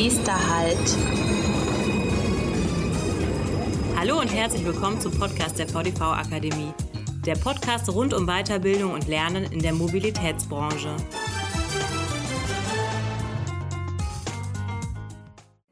Nächster Halt. Hallo und herzlich willkommen zum Podcast der VDV Akademie. Der Podcast rund um Weiterbildung und Lernen in der Mobilitätsbranche.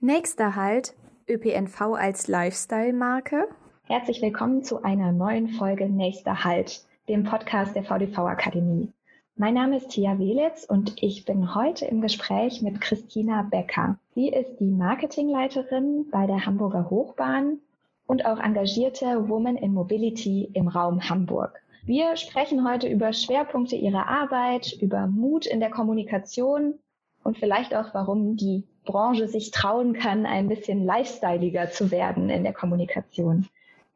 Nächster Halt, ÖPNV als Lifestyle-Marke. Herzlich willkommen zu einer neuen Folge Nächster Halt, dem Podcast der VDV Akademie. Mein Name ist Tia Welitz und ich bin heute im Gespräch mit Christina Becker. Sie ist die Marketingleiterin bei der Hamburger Hochbahn und auch engagierte Woman in Mobility im Raum Hamburg. Wir sprechen heute über Schwerpunkte ihrer Arbeit, über Mut in der Kommunikation und vielleicht auch, warum die Branche sich trauen kann, ein bisschen lifestyleiger zu werden in der Kommunikation.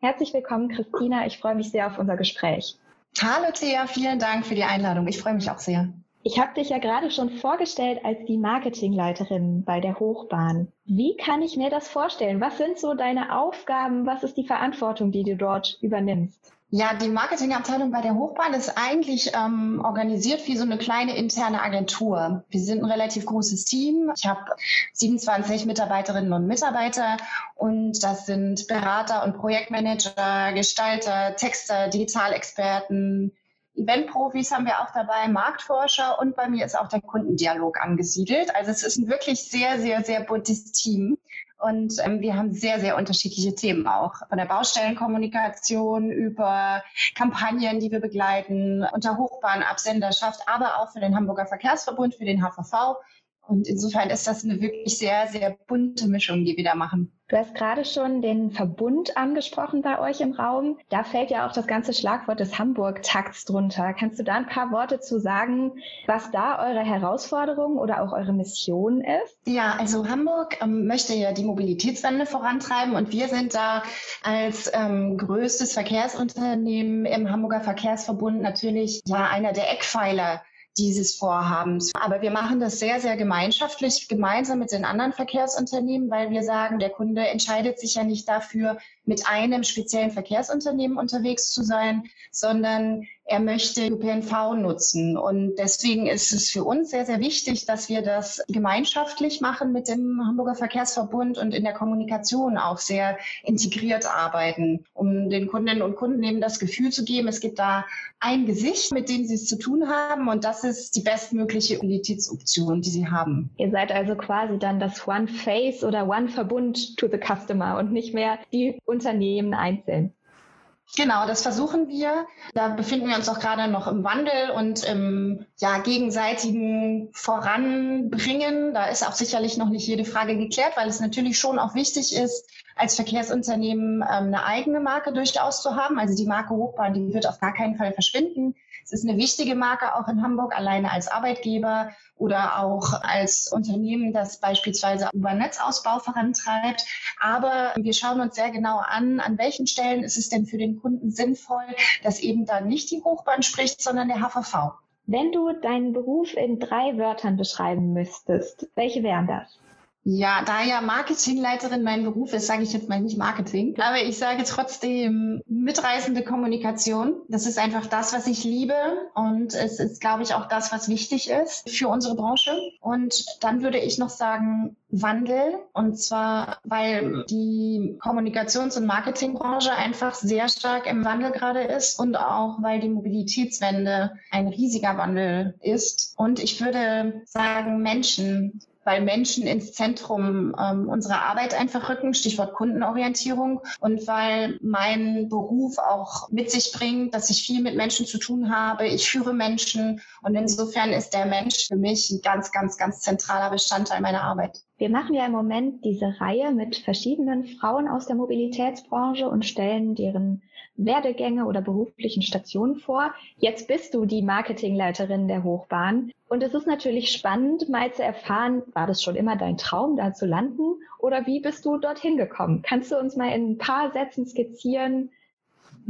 Herzlich willkommen, Christina. Ich freue mich sehr auf unser Gespräch. Hallo Thea, vielen Dank für die Einladung. Ich freue mich auch sehr. Ich habe dich ja gerade schon vorgestellt als die Marketingleiterin bei der Hochbahn. Wie kann ich mir das vorstellen? Was sind so deine Aufgaben? Was ist die Verantwortung, die du dort übernimmst? Ja, die Marketingabteilung bei der Hochbahn ist eigentlich ähm, organisiert wie so eine kleine interne Agentur. Wir sind ein relativ großes Team. Ich habe 27 Mitarbeiterinnen und Mitarbeiter und das sind Berater und Projektmanager, Gestalter, Texter, Digitalexperten, Eventprofis haben wir auch dabei, Marktforscher und bei mir ist auch der Kundendialog angesiedelt. Also es ist ein wirklich sehr, sehr, sehr buntes Team. Und ähm, wir haben sehr, sehr unterschiedliche Themen auch. Von der Baustellenkommunikation über Kampagnen, die wir begleiten, unter Hochbahn, Absenderschaft, aber auch für den Hamburger Verkehrsverbund, für den HVV. Und insofern ist das eine wirklich sehr, sehr bunte Mischung, die wir da machen. Du hast gerade schon den Verbund angesprochen bei euch im Raum. Da fällt ja auch das ganze Schlagwort des Hamburg-Takts drunter. Kannst du da ein paar Worte zu sagen, was da eure Herausforderung oder auch eure Mission ist? Ja, also Hamburg ähm, möchte ja die Mobilitätswende vorantreiben und wir sind da als ähm, größtes Verkehrsunternehmen im Hamburger Verkehrsverbund natürlich ja einer der Eckpfeiler dieses Vorhabens. Aber wir machen das sehr, sehr gemeinschaftlich, gemeinsam mit den anderen Verkehrsunternehmen, weil wir sagen, der Kunde entscheidet sich ja nicht dafür, mit einem speziellen Verkehrsunternehmen unterwegs zu sein, sondern er möchte ÖPNV nutzen. Und deswegen ist es für uns sehr, sehr wichtig, dass wir das gemeinschaftlich machen mit dem Hamburger Verkehrsverbund und in der Kommunikation auch sehr integriert arbeiten, um den Kundinnen und Kunden eben das Gefühl zu geben, es gibt da ein Gesicht, mit dem sie es zu tun haben und das ist die bestmögliche Mobilitätsoption, die sie haben. Ihr seid also quasi dann das One Face oder One Verbund to the Customer und nicht mehr die Unternehmen einzeln. Genau, das versuchen wir. Da befinden wir uns auch gerade noch im Wandel und im ja, gegenseitigen Voranbringen. Da ist auch sicherlich noch nicht jede Frage geklärt, weil es natürlich schon auch wichtig ist, als Verkehrsunternehmen ähm, eine eigene Marke durchaus zu haben. Also die Marke Hochbahn, die wird auf gar keinen Fall verschwinden. Es ist eine wichtige Marke auch in Hamburg, alleine als Arbeitgeber oder auch als Unternehmen, das beispielsweise über Netzausbau vorantreibt. Aber wir schauen uns sehr genau an, an welchen Stellen ist es denn für den Kunden sinnvoll, dass eben dann nicht die Hochbahn spricht, sondern der HVV. Wenn du deinen Beruf in drei Wörtern beschreiben müsstest, welche wären das? Ja, da ja Marketingleiterin mein Beruf ist, sage ich jetzt mal nicht Marketing, aber ich sage trotzdem mitreißende Kommunikation. Das ist einfach das, was ich liebe und es ist, glaube ich, auch das, was wichtig ist für unsere Branche. Und dann würde ich noch sagen Wandel und zwar, weil die Kommunikations- und Marketingbranche einfach sehr stark im Wandel gerade ist und auch, weil die Mobilitätswende ein riesiger Wandel ist. Und ich würde sagen Menschen weil Menschen ins Zentrum ähm, unserer Arbeit einfach rücken, Stichwort Kundenorientierung und weil mein Beruf auch mit sich bringt, dass ich viel mit Menschen zu tun habe. Ich führe Menschen und insofern ist der Mensch für mich ein ganz, ganz, ganz zentraler Bestandteil meiner Arbeit. Wir machen ja im Moment diese Reihe mit verschiedenen Frauen aus der Mobilitätsbranche und stellen deren Werdegänge oder beruflichen Stationen vor. Jetzt bist du die Marketingleiterin der Hochbahn. Und es ist natürlich spannend, mal zu erfahren, war das schon immer dein Traum, da zu landen? Oder wie bist du dorthin gekommen? Kannst du uns mal in ein paar Sätzen skizzieren,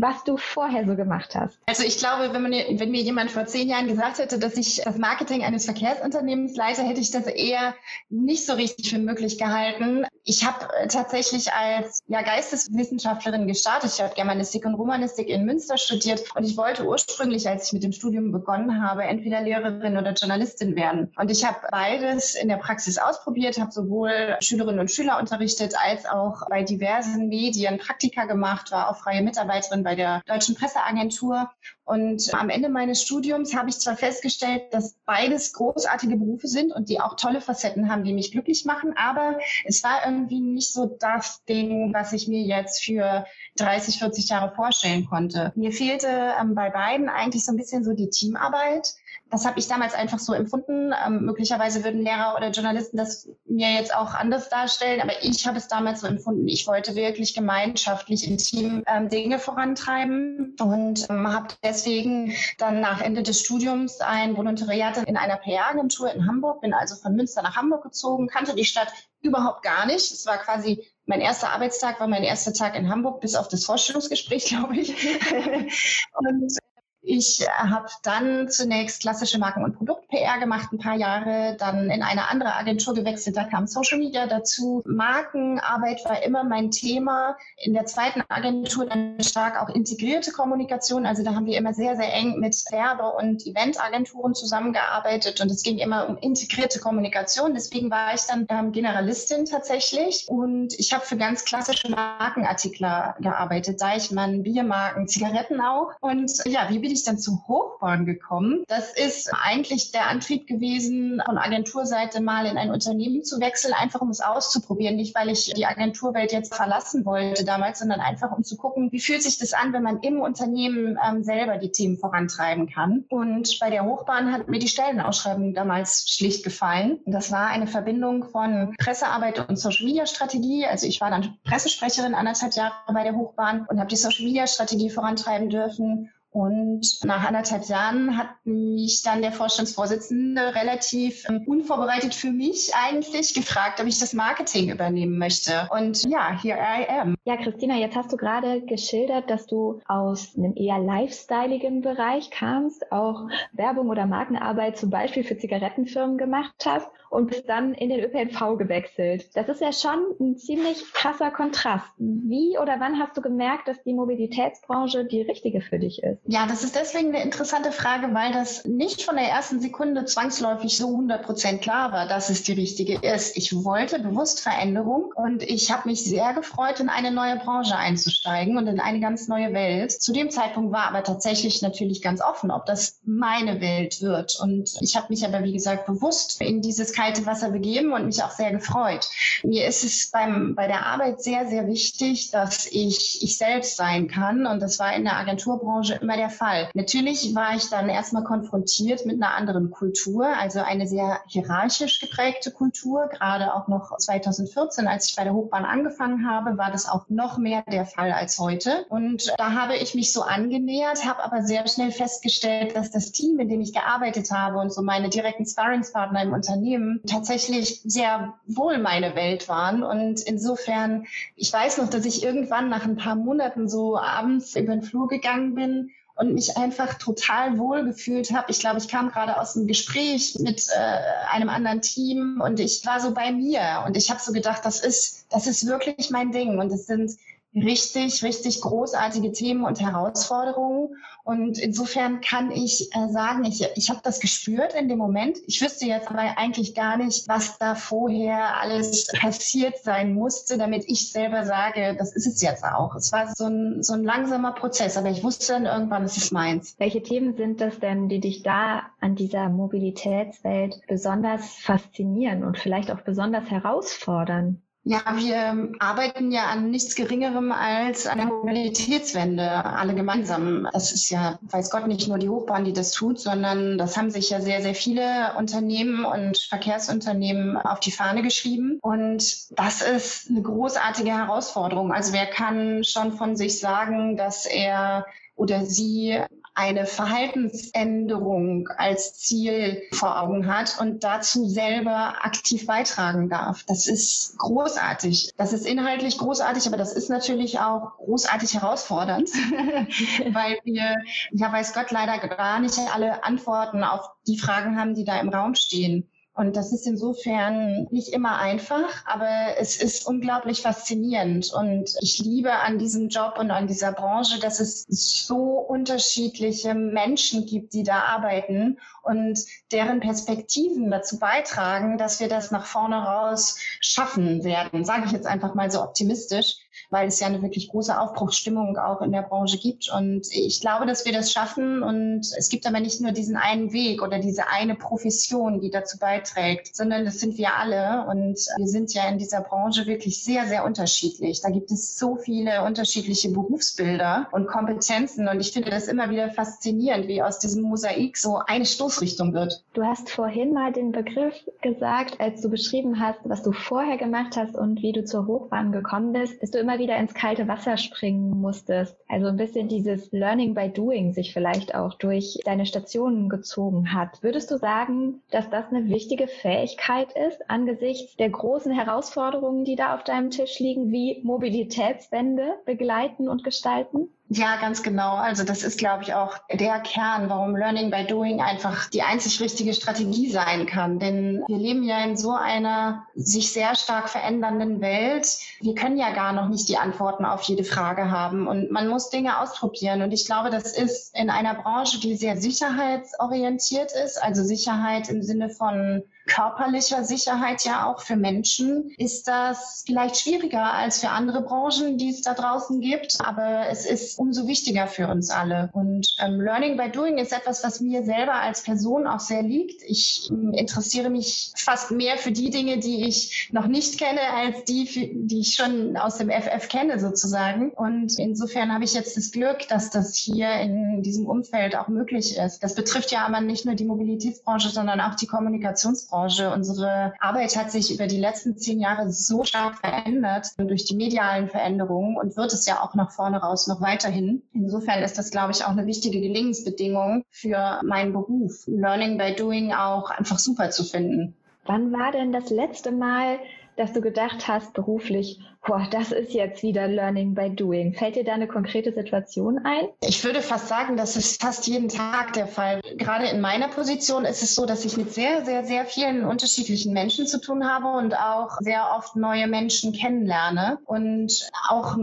was du vorher so gemacht hast. Also ich glaube, wenn, man, wenn mir jemand vor zehn Jahren gesagt hätte, dass ich das Marketing eines Verkehrsunternehmens leite, hätte ich das eher nicht so richtig für möglich gehalten. Ich habe tatsächlich als ja, Geisteswissenschaftlerin gestartet. Ich habe Germanistik und Romanistik in Münster studiert und ich wollte ursprünglich, als ich mit dem Studium begonnen habe, entweder Lehrerin oder Journalistin werden. Und ich habe beides in der Praxis ausprobiert, habe sowohl Schülerinnen und Schüler unterrichtet als auch bei diversen Medien Praktika gemacht, war auch freie Mitarbeiterin bei der Deutschen Presseagentur. Und am Ende meines Studiums habe ich zwar festgestellt, dass beides großartige Berufe sind und die auch tolle Facetten haben, die mich glücklich machen, aber es war irgendwie nicht so das Ding, was ich mir jetzt für 30, 40 Jahre vorstellen konnte. Mir fehlte ähm, bei beiden eigentlich so ein bisschen so die Teamarbeit das habe ich damals einfach so empfunden. Ähm, möglicherweise würden Lehrer oder Journalisten das mir jetzt auch anders darstellen, aber ich habe es damals so empfunden. Ich wollte wirklich gemeinschaftlich im Team ähm, Dinge vorantreiben und ähm, habe deswegen dann nach Ende des Studiums ein Volontariat in einer PR-Agentur in Hamburg, bin also von Münster nach Hamburg gezogen, kannte die Stadt überhaupt gar nicht. Es war quasi mein erster Arbeitstag, war mein erster Tag in Hamburg, bis auf das Vorstellungsgespräch, glaube ich. und ich habe dann zunächst klassische Marken- und Produkt-PR gemacht, ein paar Jahre, dann in eine andere Agentur gewechselt, da kam Social Media dazu. Markenarbeit war immer mein Thema. In der zweiten Agentur dann stark auch integrierte Kommunikation. Also da haben wir immer sehr, sehr eng mit Werbe- und Eventagenturen zusammengearbeitet und es ging immer um integrierte Kommunikation. Deswegen war ich dann ähm, Generalistin tatsächlich und ich habe für ganz klassische Markenartikler gearbeitet, Deichmann, Biermarken, Zigaretten auch. Und ja, wie bin ich dann zu Hochborn gekommen. Das ist eigentlich der Antrieb gewesen, von Agenturseite mal in ein Unternehmen zu wechseln, einfach um es auszuprobieren. Nicht, weil ich die Agenturwelt jetzt verlassen wollte damals, sondern einfach um zu gucken, wie fühlt sich das an, wenn man im Unternehmen ähm, selber die Themen vorantreiben kann. Und bei der Hochbahn hat mir die Stellenausschreibung damals schlicht gefallen. Das war eine Verbindung von Pressearbeit und Social Media Strategie. Also ich war dann Pressesprecherin anderthalb Jahre bei der Hochbahn und habe die Social Media Strategie vorantreiben dürfen und nach anderthalb Jahren hat mich dann der Vorstandsvorsitzende relativ ähm, unvorbereitet für mich eigentlich gefragt, ob ich das Marketing übernehmen möchte. Und ja, here I am. Ja, Christina, jetzt hast du gerade geschildert, dass du aus einem eher lifestyleigen Bereich kamst, auch Werbung oder Markenarbeit zum Beispiel für Zigarettenfirmen gemacht hast und bist dann in den ÖPNV gewechselt. Das ist ja schon ein ziemlich krasser Kontrast. Wie oder wann hast du gemerkt, dass die Mobilitätsbranche die richtige für dich ist? Ja, das ist deswegen eine interessante Frage, weil das nicht von der ersten Sekunde zwangsläufig so 100 Prozent klar war, dass es die richtige ist. Ich wollte bewusst Veränderung und ich habe mich sehr gefreut, in eine neue Branche einzusteigen und in eine ganz neue Welt. Zu dem Zeitpunkt war aber tatsächlich natürlich ganz offen, ob das meine Welt wird. Und ich habe mich aber, wie gesagt, bewusst in dieses kalte Wasser begeben und mich auch sehr gefreut. Mir ist es beim, bei der Arbeit sehr, sehr wichtig, dass ich ich selbst sein kann. Und das war in der Agenturbranche immer der Fall. Natürlich war ich dann erstmal konfrontiert mit einer anderen Kultur, also eine sehr hierarchisch geprägte Kultur. Gerade auch noch 2014, als ich bei der Hochbahn angefangen habe, war das auch noch mehr der Fall als heute. Und da habe ich mich so angenähert, habe aber sehr schnell festgestellt, dass das Team, in dem ich gearbeitet habe und so meine direkten Sparringspartner im Unternehmen tatsächlich sehr wohl meine Welt waren. Und insofern, ich weiß noch, dass ich irgendwann nach ein paar Monaten so abends über den Flur gegangen bin und mich einfach total wohl gefühlt habe. Ich glaube, ich kam gerade aus einem Gespräch mit äh, einem anderen Team und ich war so bei mir und ich habe so gedacht, das ist, das ist wirklich mein Ding und es sind richtig, richtig großartige Themen und Herausforderungen. Und insofern kann ich äh, sagen, ich, ich habe das gespürt in dem Moment. Ich wüsste jetzt aber eigentlich gar nicht, was da vorher alles passiert sein musste, damit ich selber sage, das ist es jetzt auch. Es war so ein, so ein langsamer Prozess, aber ich wusste dann irgendwann, es ist meins. Welche Themen sind das denn, die dich da an dieser Mobilitätswelt besonders faszinieren und vielleicht auch besonders herausfordern? Ja, wir arbeiten ja an nichts Geringerem als an der Mobilitätswende, alle gemeinsam. Das ist ja, weiß Gott, nicht nur die Hochbahn, die das tut, sondern das haben sich ja sehr, sehr viele Unternehmen und Verkehrsunternehmen auf die Fahne geschrieben. Und das ist eine großartige Herausforderung. Also wer kann schon von sich sagen, dass er oder sie eine Verhaltensänderung als Ziel vor Augen hat und dazu selber aktiv beitragen darf. Das ist großartig. Das ist inhaltlich großartig, aber das ist natürlich auch großartig herausfordernd, weil wir, ja weiß Gott, leider gar nicht alle Antworten auf die Fragen haben, die da im Raum stehen. Und das ist insofern nicht immer einfach, aber es ist unglaublich faszinierend. Und ich liebe an diesem Job und an dieser Branche, dass es so unterschiedliche Menschen gibt, die da arbeiten und deren Perspektiven dazu beitragen, dass wir das nach vorne raus schaffen werden. Sage ich jetzt einfach mal so optimistisch weil es ja eine wirklich große Aufbruchsstimmung auch in der Branche gibt. Und ich glaube, dass wir das schaffen. Und es gibt aber nicht nur diesen einen Weg oder diese eine Profession, die dazu beiträgt, sondern das sind wir alle. Und wir sind ja in dieser Branche wirklich sehr, sehr unterschiedlich. Da gibt es so viele unterschiedliche Berufsbilder und Kompetenzen. Und ich finde das immer wieder faszinierend, wie aus diesem Mosaik so eine Stoßrichtung wird. Du hast vorhin mal den Begriff gesagt, als du beschrieben hast, was du vorher gemacht hast und wie du zur Hochbahn gekommen bist, bist du immer wieder ins kalte Wasser springen musstest. Also ein bisschen dieses Learning by Doing sich vielleicht auch durch deine Stationen gezogen hat. Würdest du sagen, dass das eine wichtige Fähigkeit ist angesichts der großen Herausforderungen, die da auf deinem Tisch liegen, wie Mobilitätswende begleiten und gestalten? Ja, ganz genau. Also das ist, glaube ich, auch der Kern, warum Learning by Doing einfach die einzig richtige Strategie sein kann. Denn wir leben ja in so einer sich sehr stark verändernden Welt. Wir können ja gar noch nicht die Antworten auf jede Frage haben und man muss Dinge ausprobieren. Und ich glaube, das ist in einer Branche, die sehr sicherheitsorientiert ist, also Sicherheit im Sinne von körperlicher Sicherheit ja auch für Menschen ist das vielleicht schwieriger als für andere Branchen, die es da draußen gibt. Aber es ist umso wichtiger für uns alle. Und ähm, Learning by Doing ist etwas, was mir selber als Person auch sehr liegt. Ich ähm, interessiere mich fast mehr für die Dinge, die ich noch nicht kenne, als die, die ich schon aus dem FF kenne sozusagen. Und insofern habe ich jetzt das Glück, dass das hier in diesem Umfeld auch möglich ist. Das betrifft ja aber nicht nur die Mobilitätsbranche, sondern auch die Kommunikationsbranche. Branche. Unsere Arbeit hat sich über die letzten zehn Jahre so stark verändert durch die medialen Veränderungen und wird es ja auch nach vorne raus noch weiterhin. Insofern ist das, glaube ich, auch eine wichtige Gelingensbedingung für meinen Beruf. Learning by Doing auch einfach super zu finden. Wann war denn das letzte Mal, dass du gedacht hast beruflich, boah, das ist jetzt wieder Learning by Doing. Fällt dir da eine konkrete Situation ein? Ich würde fast sagen, das ist fast jeden Tag der Fall. Gerade in meiner Position ist es so, dass ich mit sehr, sehr, sehr vielen unterschiedlichen Menschen zu tun habe und auch sehr oft neue Menschen kennenlerne und auch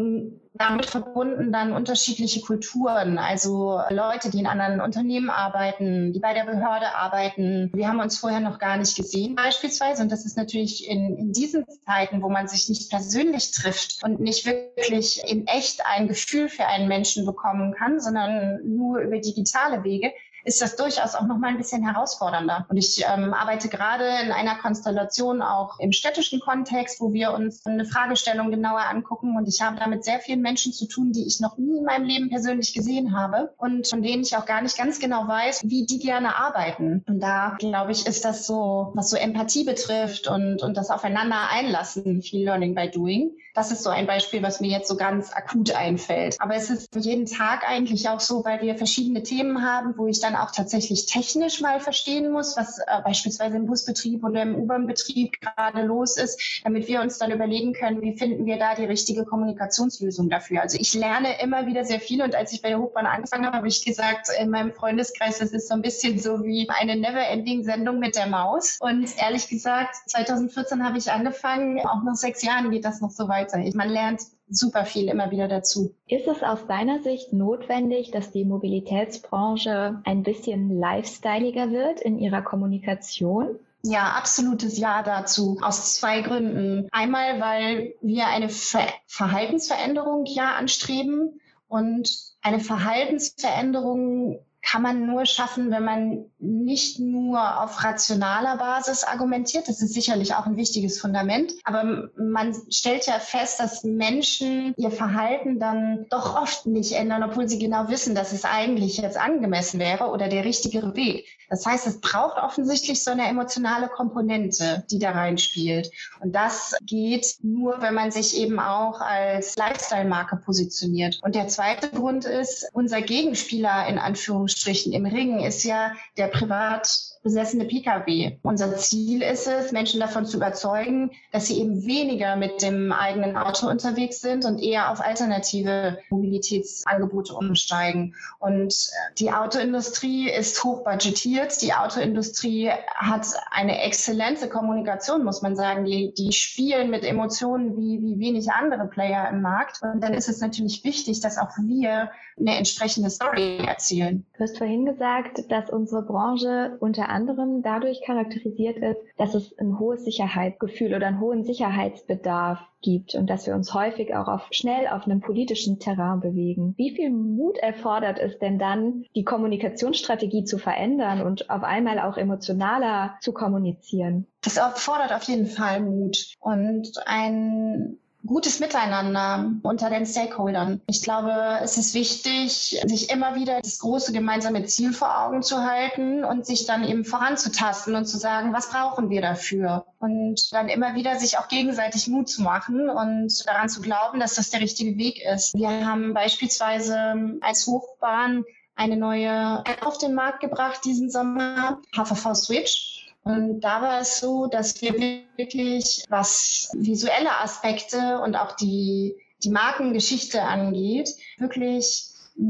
damit verbunden dann unterschiedliche Kulturen, also Leute, die in anderen Unternehmen arbeiten, die bei der Behörde arbeiten. Wir haben uns vorher noch gar nicht gesehen beispielsweise und das ist natürlich in, in diesen Zeiten, wo man sich nicht persönlich trifft und nicht wirklich in echt ein Gefühl für einen Menschen bekommen kann, sondern nur über digitale Wege, ist das durchaus auch noch mal ein bisschen herausfordernder. Und ich ähm, arbeite gerade in einer Konstellation auch im städtischen Kontext, wo wir uns eine Fragestellung genauer angucken. Und ich habe da mit sehr vielen Menschen zu tun, die ich noch nie in meinem Leben persönlich gesehen habe und von denen ich auch gar nicht ganz genau weiß, wie die gerne arbeiten. Und da, glaube ich, ist das so, was so Empathie betrifft und, und das Aufeinander einlassen, viel Learning by Doing. Das ist so ein Beispiel, was mir jetzt so ganz akut einfällt. Aber es ist jeden Tag eigentlich auch so, weil wir verschiedene Themen haben, wo ich dann auch tatsächlich technisch mal verstehen muss, was äh, beispielsweise im Busbetrieb oder im U-Bahn-Betrieb gerade los ist, damit wir uns dann überlegen können, wie finden wir da die richtige Kommunikationslösung dafür. Also ich lerne immer wieder sehr viel und als ich bei der Hochbahn angefangen habe, habe ich gesagt, in meinem Freundeskreis, das ist so ein bisschen so wie eine Never-Ending-Sendung mit der Maus. Und ehrlich gesagt, 2014 habe ich angefangen, auch nach sechs Jahren geht das noch so weiter. Man lernt super viel immer wieder dazu. Ist es aus deiner Sicht notwendig, dass die Mobilitätsbranche ein bisschen lifestyleiger wird in ihrer Kommunikation? Ja, absolutes Ja dazu. Aus zwei Gründen. Einmal, weil wir eine Ver Verhaltensveränderung ja anstreben und eine Verhaltensveränderung kann man nur schaffen, wenn man nicht nur auf rationaler Basis argumentiert. Das ist sicherlich auch ein wichtiges Fundament. Aber man stellt ja fest, dass Menschen ihr Verhalten dann doch oft nicht ändern, obwohl sie genau wissen, dass es eigentlich jetzt angemessen wäre oder der richtige Weg. Das heißt, es braucht offensichtlich so eine emotionale Komponente, die da reinspielt. Und das geht nur, wenn man sich eben auch als Lifestyle-Marke positioniert. Und der zweite Grund ist, unser Gegenspieler in Anführungsstrichen im Ring ist ja der privat besessene Pkw. Unser Ziel ist es, Menschen davon zu überzeugen, dass sie eben weniger mit dem eigenen Auto unterwegs sind und eher auf alternative Mobilitätsangebote umsteigen. Und äh, die Autoindustrie ist hochbudgetiert. Die Autoindustrie hat eine exzellente Kommunikation, muss man sagen. Die, die spielen mit Emotionen wie, wie wenig andere Player im Markt. Und dann ist es natürlich wichtig, dass auch wir eine entsprechende Story erzählen. Du hast vorhin gesagt, dass unsere Branche unter anderem dadurch charakterisiert ist, dass es ein hohes Sicherheitsgefühl oder einen hohen Sicherheitsbedarf gibt und dass wir uns häufig auch auf, schnell auf einem politischen Terrain bewegen. Wie viel Mut erfordert es denn dann, die Kommunikationsstrategie zu verändern und auf einmal auch emotionaler zu kommunizieren? Das erfordert auf jeden Fall Mut und ein gutes Miteinander unter den Stakeholdern. Ich glaube, es ist wichtig, sich immer wieder das große gemeinsame Ziel vor Augen zu halten und sich dann eben voranzutasten und zu sagen, was brauchen wir dafür? Und dann immer wieder sich auch gegenseitig Mut zu machen und daran zu glauben, dass das der richtige Weg ist. Wir haben beispielsweise als Hochbahn eine neue App auf den Markt gebracht diesen Sommer, HVV Switch. Und da war es so, dass wir wirklich, was visuelle Aspekte und auch die, die Markengeschichte angeht, wirklich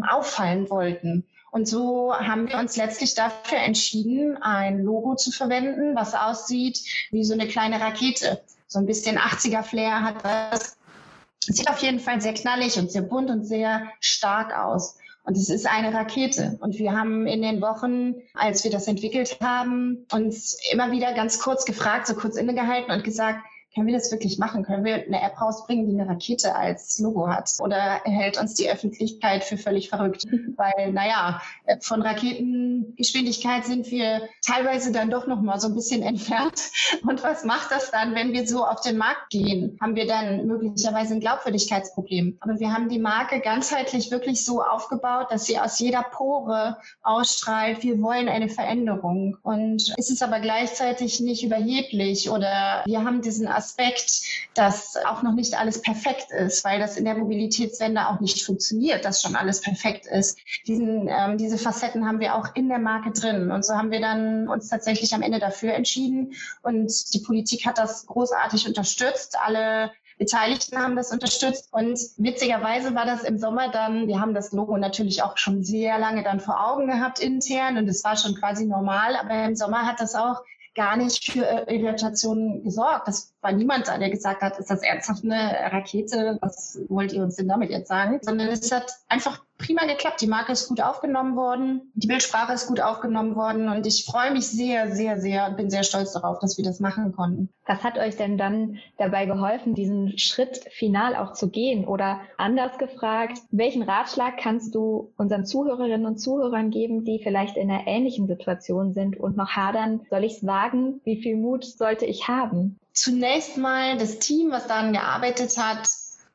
auffallen wollten. Und so haben wir uns letztlich dafür entschieden, ein Logo zu verwenden, was aussieht wie so eine kleine Rakete. So ein bisschen 80er-Flair hat das. Sieht auf jeden Fall sehr knallig und sehr bunt und sehr stark aus. Und es ist eine Rakete. Und wir haben in den Wochen, als wir das entwickelt haben, uns immer wieder ganz kurz gefragt, so kurz innegehalten und gesagt, können wir das wirklich machen? Können wir eine App rausbringen, die eine Rakete als Logo hat? Oder hält uns die Öffentlichkeit für völlig verrückt? Weil, naja, von Raketengeschwindigkeit sind wir teilweise dann doch noch mal so ein bisschen entfernt. Und was macht das dann, wenn wir so auf den Markt gehen? Haben wir dann möglicherweise ein Glaubwürdigkeitsproblem? Aber wir haben die Marke ganzheitlich wirklich so aufgebaut, dass sie aus jeder Pore ausstrahlt, wir wollen eine Veränderung. Und es ist aber gleichzeitig nicht überheblich oder wir haben diesen Aspekt Aspekt, dass auch noch nicht alles perfekt ist, weil das in der Mobilitätswende auch nicht funktioniert, dass schon alles perfekt ist. Diesen, ähm, diese Facetten haben wir auch in der Marke drin. Und so haben wir dann uns tatsächlich am Ende dafür entschieden. Und die Politik hat das großartig unterstützt. Alle Beteiligten haben das unterstützt. Und witzigerweise war das im Sommer dann, wir haben das Logo natürlich auch schon sehr lange dann vor Augen gehabt intern und es war schon quasi normal, aber im Sommer hat das auch gar nicht für Irritationen gesorgt. Das war niemand da, der gesagt hat, ist das ernsthaft eine Rakete? Was wollt ihr uns denn damit jetzt sagen? Sondern es hat einfach prima geklappt. Die Marke ist gut aufgenommen worden, die Bildsprache ist gut aufgenommen worden und ich freue mich sehr, sehr, sehr und bin sehr stolz darauf, dass wir das machen konnten. Was hat euch denn dann dabei geholfen, diesen Schritt final auch zu gehen? Oder anders gefragt, welchen Ratschlag kannst du unseren Zuhörerinnen und Zuhörern geben, die vielleicht in einer ähnlichen Situation sind und noch hadern, soll ich es wagen? Wie viel Mut sollte ich haben? Zunächst mal das Team, was daran gearbeitet hat,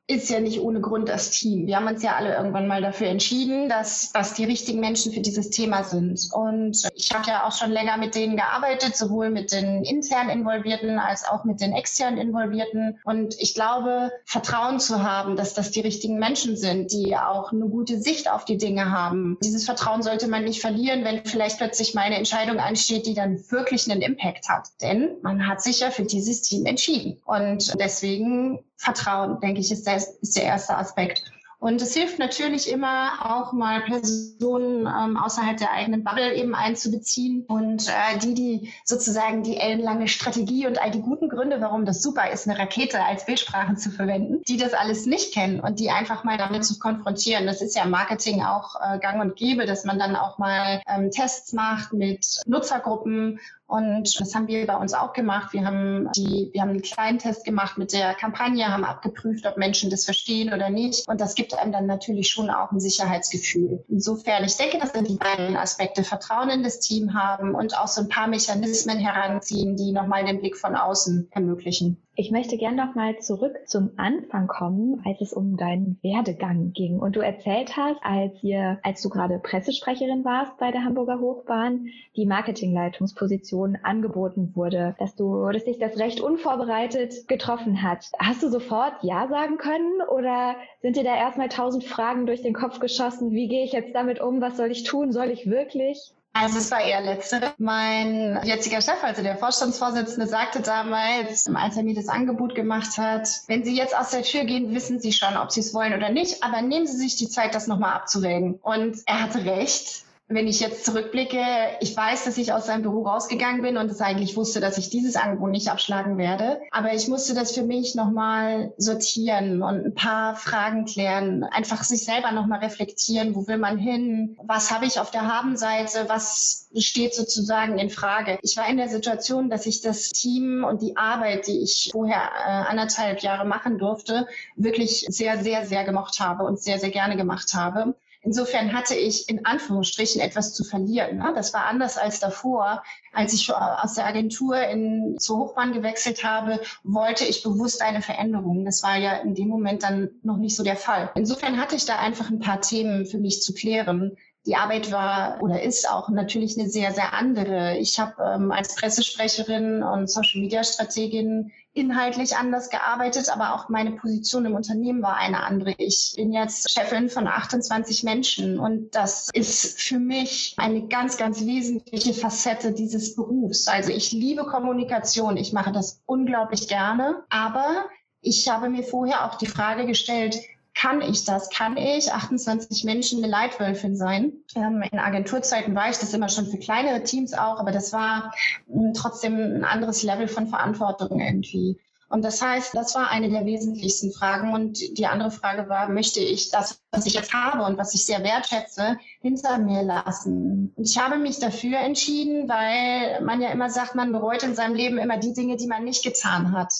ist ja nicht ohne Grund das Team. Wir haben uns ja alle irgendwann mal dafür entschieden, dass dass die richtigen Menschen für dieses Thema sind. Und ich habe ja auch schon länger mit denen gearbeitet, sowohl mit den intern Involvierten als auch mit den extern Involvierten. Und ich glaube, Vertrauen zu haben, dass das die richtigen Menschen sind, die auch eine gute Sicht auf die Dinge haben. Dieses Vertrauen sollte man nicht verlieren, wenn vielleicht plötzlich mal eine Entscheidung ansteht, die dann wirklich einen Impact hat. Denn man hat sich ja für dieses Team entschieden. Und deswegen Vertrauen, denke ich, ist der, ist der erste Aspekt. Und es hilft natürlich immer auch mal Personen ähm, außerhalb der eigenen Bubble eben einzubeziehen und äh, die, die sozusagen die ellenlange Strategie und all die guten Gründe, warum das super ist, eine Rakete als Bildsprache zu verwenden, die das alles nicht kennen und die einfach mal damit zu konfrontieren. Das ist ja im Marketing auch äh, gang und gäbe, dass man dann auch mal ähm, Tests macht mit Nutzergruppen und das haben wir bei uns auch gemacht. Wir haben, die, wir haben einen kleinen Test gemacht mit der Kampagne, haben abgeprüft, ob Menschen das verstehen oder nicht. Und das gibt einem dann natürlich schon auch ein Sicherheitsgefühl. Insofern, ich denke, das sind die beiden Aspekte, Vertrauen in das Team haben und auch so ein paar Mechanismen heranziehen, die nochmal den Blick von außen ermöglichen. Ich möchte gern noch mal zurück zum Anfang kommen, als es um deinen Werdegang ging und du erzählt hast, als ihr, als du gerade Pressesprecherin warst bei der Hamburger Hochbahn, die Marketingleitungsposition angeboten wurde, dass du, dass dich das recht unvorbereitet getroffen hat. Hast du sofort Ja sagen können oder sind dir da erstmal tausend Fragen durch den Kopf geschossen? Wie gehe ich jetzt damit um? Was soll ich tun? Soll ich wirklich? Also es war eher letztere. Mein jetziger Chef, also der Vorstandsvorsitzende, sagte damals, als er mir das Angebot gemacht hat, wenn Sie jetzt aus der Tür gehen, wissen Sie schon, ob Sie es wollen oder nicht, aber nehmen Sie sich die Zeit, das nochmal abzuwägen. Und er hatte recht wenn ich jetzt zurückblicke, ich weiß, dass ich aus seinem Büro rausgegangen bin und es eigentlich wusste, dass ich dieses Angebot nicht abschlagen werde. Aber ich musste das für mich nochmal sortieren und ein paar Fragen klären. Einfach sich selber nochmal reflektieren. Wo will man hin? Was habe ich auf der Habenseite? Was steht sozusagen in Frage? Ich war in der Situation, dass ich das Team und die Arbeit, die ich vorher äh, anderthalb Jahre machen durfte, wirklich sehr, sehr, sehr gemocht habe und sehr, sehr gerne gemacht habe. Insofern hatte ich in Anführungsstrichen etwas zu verlieren. Ne? Das war anders als davor. Als ich aus der Agentur in, zur Hochbahn gewechselt habe, wollte ich bewusst eine Veränderung. Das war ja in dem Moment dann noch nicht so der Fall. Insofern hatte ich da einfach ein paar Themen für mich zu klären. Die Arbeit war oder ist auch natürlich eine sehr, sehr andere. Ich habe ähm, als Pressesprecherin und Social-Media-Strategin inhaltlich anders gearbeitet, aber auch meine Position im Unternehmen war eine andere. Ich bin jetzt Chefin von 28 Menschen und das ist für mich eine ganz, ganz wesentliche Facette dieses Berufs. Also ich liebe Kommunikation, ich mache das unglaublich gerne, aber ich habe mir vorher auch die Frage gestellt, kann ich das? Kann ich 28 Menschen eine Leitwölfin sein? Ähm, in Agenturzeiten war ich das immer schon für kleinere Teams auch, aber das war ähm, trotzdem ein anderes Level von Verantwortung irgendwie. Und das heißt, das war eine der wesentlichsten Fragen. Und die andere Frage war, möchte ich das, was ich jetzt habe und was ich sehr wertschätze, hinter mir lassen? Und ich habe mich dafür entschieden, weil man ja immer sagt, man bereut in seinem Leben immer die Dinge, die man nicht getan hat.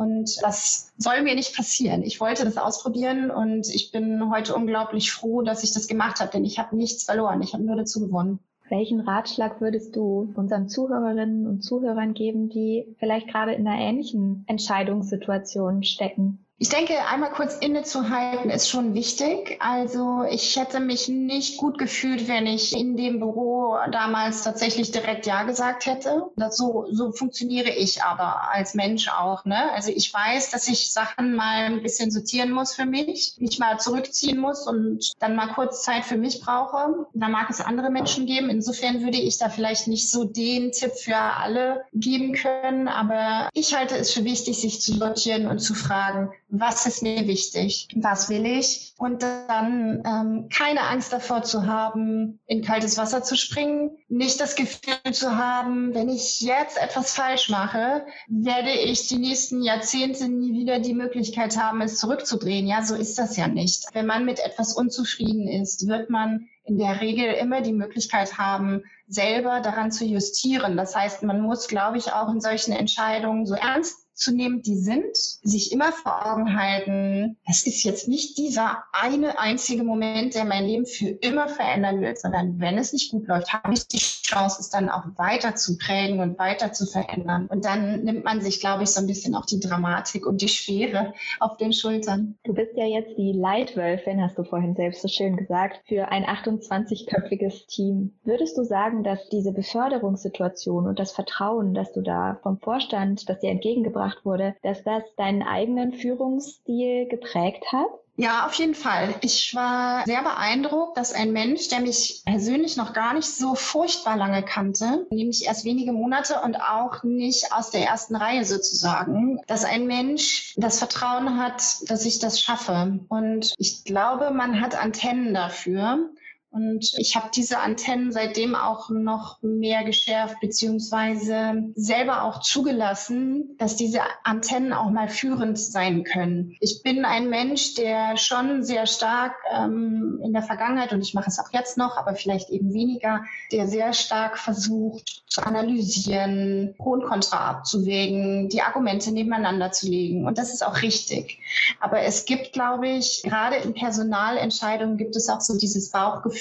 Und das soll mir nicht passieren. Ich wollte das ausprobieren und ich bin heute unglaublich froh, dass ich das gemacht habe, denn ich habe nichts verloren. Ich habe nur dazu gewonnen. Welchen Ratschlag würdest du unseren Zuhörerinnen und Zuhörern geben, die vielleicht gerade in einer ähnlichen Entscheidungssituation stecken? Ich denke, einmal kurz innezuhalten ist schon wichtig. Also ich hätte mich nicht gut gefühlt, wenn ich in dem Büro damals tatsächlich direkt Ja gesagt hätte. Das so, so funktioniere ich aber als Mensch auch. Ne? Also ich weiß, dass ich Sachen mal ein bisschen sortieren muss für mich, mich mal zurückziehen muss und dann mal kurz Zeit für mich brauche. Da mag es andere Menschen geben. Insofern würde ich da vielleicht nicht so den Tipp für alle geben können. Aber ich halte es für wichtig, sich zu sortieren und zu fragen, was ist mir wichtig, was will ich und dann ähm, keine Angst davor zu haben, in kaltes Wasser zu springen, nicht das Gefühl zu haben, wenn ich jetzt etwas falsch mache, werde ich die nächsten Jahrzehnte nie wieder die Möglichkeit haben, es zurückzudrehen. Ja, so ist das ja nicht. Wenn man mit etwas unzufrieden ist, wird man in der Regel immer die Möglichkeit haben, selber daran zu justieren. Das heißt, man muss, glaube ich, auch in solchen Entscheidungen so ernst zu nehmen, die sind, sich immer vor Augen halten, es ist jetzt nicht dieser eine einzige Moment, der mein Leben für immer verändern wird, sondern wenn es nicht gut läuft, habe ich die Chance, es dann auch weiter zu prägen und weiter zu verändern. Und dann nimmt man sich, glaube ich, so ein bisschen auch die Dramatik und die Schwere auf den Schultern. Du bist ja jetzt die Leitwölfin, hast du vorhin selbst so schön gesagt, für ein 28-köpfiges Team. Würdest du sagen, dass diese Beförderungssituation und das Vertrauen, das du da vom Vorstand, das dir entgegengebracht gemacht wurde, dass das deinen eigenen Führungsstil geprägt hat? Ja, auf jeden Fall. Ich war sehr beeindruckt, dass ein Mensch, der mich persönlich noch gar nicht so furchtbar lange kannte, nämlich erst wenige Monate und auch nicht aus der ersten Reihe sozusagen, dass ein Mensch das Vertrauen hat, dass ich das schaffe. Und ich glaube, man hat Antennen dafür. Und ich habe diese Antennen seitdem auch noch mehr geschärft, beziehungsweise selber auch zugelassen, dass diese Antennen auch mal führend sein können. Ich bin ein Mensch, der schon sehr stark ähm, in der Vergangenheit, und ich mache es auch jetzt noch, aber vielleicht eben weniger, der sehr stark versucht zu analysieren, Pro und Contra abzuwägen, die Argumente nebeneinander zu legen. Und das ist auch richtig. Aber es gibt, glaube ich, gerade in Personalentscheidungen gibt es auch so dieses Bauchgefühl,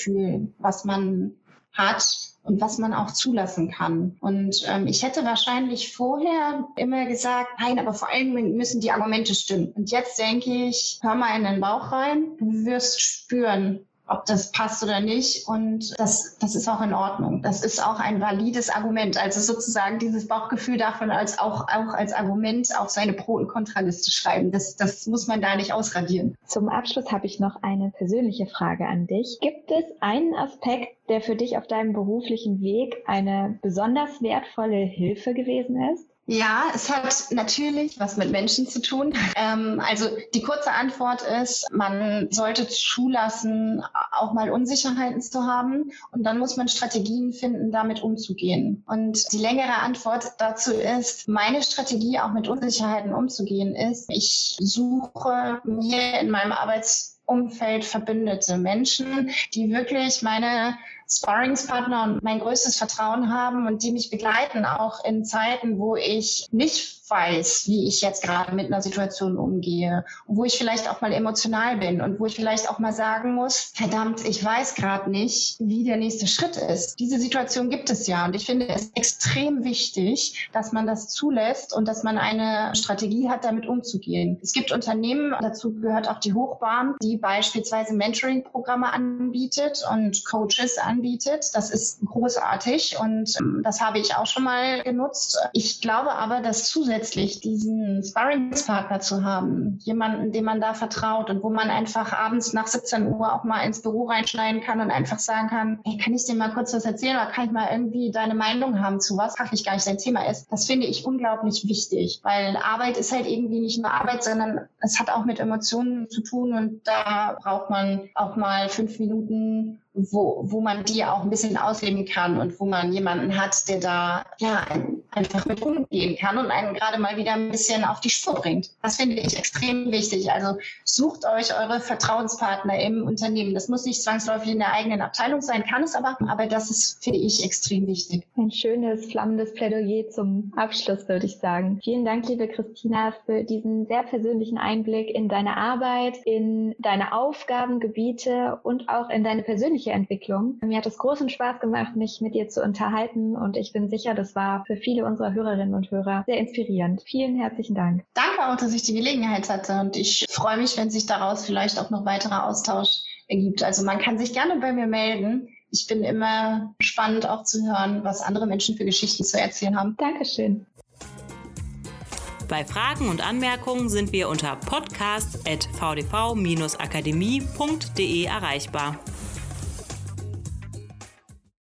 was man hat und was man auch zulassen kann. Und ähm, ich hätte wahrscheinlich vorher immer gesagt, nein, aber vor allem müssen die Argumente stimmen. Und jetzt denke ich, hör mal in den Bauch rein, du wirst spüren, ob das passt oder nicht. Und das, das ist auch in Ordnung. Das ist auch ein valides Argument. Also sozusagen dieses Bauchgefühl man als auch, auch als Argument auf seine Pro- und Kontraliste schreiben. Das, das muss man da nicht ausradieren. Zum Abschluss habe ich noch eine persönliche Frage an dich. Gibt es einen Aspekt, der für dich auf deinem beruflichen Weg eine besonders wertvolle Hilfe gewesen ist? Ja, es hat natürlich was mit Menschen zu tun. Ähm, also die kurze Antwort ist, man sollte zulassen, auch mal Unsicherheiten zu haben. Und dann muss man Strategien finden, damit umzugehen. Und die längere Antwort dazu ist, meine Strategie auch mit Unsicherheiten umzugehen ist, ich suche mir in meinem Arbeitsumfeld verbündete Menschen, die wirklich meine Sparringspartner und mein größtes Vertrauen haben und die mich begleiten, auch in Zeiten, wo ich nicht weiß, wie ich jetzt gerade mit einer Situation umgehe wo ich vielleicht auch mal emotional bin und wo ich vielleicht auch mal sagen muss, verdammt, ich weiß gerade nicht, wie der nächste Schritt ist. Diese Situation gibt es ja und ich finde es extrem wichtig, dass man das zulässt und dass man eine Strategie hat, damit umzugehen. Es gibt Unternehmen, dazu gehört auch die Hochbahn, die beispielsweise Mentoring-Programme anbietet und Coaches anbietet. Das ist großartig und ähm, das habe ich auch schon mal genutzt. Ich glaube aber, dass zusätzlich zusätzlich diesen Sparringspartner zu haben, jemanden, dem man da vertraut und wo man einfach abends nach 17 Uhr auch mal ins Büro reinschneiden kann und einfach sagen kann, hey, kann ich dir mal kurz was erzählen oder kann ich mal irgendwie deine Meinung haben zu was fachlich gar nicht dein Thema ist. Das finde ich unglaublich wichtig, weil Arbeit ist halt irgendwie nicht nur Arbeit, sondern es hat auch mit Emotionen zu tun und da braucht man auch mal fünf Minuten wo, wo man die auch ein bisschen ausleben kann und wo man jemanden hat, der da ja einfach mit umgehen kann und einen gerade mal wieder ein bisschen auf die Spur bringt. Das finde ich extrem wichtig. Also sucht euch eure Vertrauenspartner im Unternehmen. Das muss nicht zwangsläufig in der eigenen Abteilung sein, kann es aber, aber das ist, finde ich, extrem wichtig. Ein schönes, flammendes Plädoyer zum Abschluss, würde ich sagen. Vielen Dank, liebe Christina, für diesen sehr persönlichen Einblick in deine Arbeit, in deine Aufgabengebiete und auch in deine persönliche persönliche Entwicklung. Mir hat es großen Spaß gemacht, mich mit dir zu unterhalten und ich bin sicher, das war für viele unserer Hörerinnen und Hörer sehr inspirierend. Vielen herzlichen Dank. Danke auch, dass ich die Gelegenheit hatte und ich freue mich, wenn sich daraus vielleicht auch noch weiterer Austausch ergibt. Also man kann sich gerne bei mir melden. Ich bin immer spannend auch zu hören, was andere Menschen für Geschichten zu erzählen haben. Dankeschön. Bei Fragen und Anmerkungen sind wir unter podcast.vdv-akademie.de erreichbar.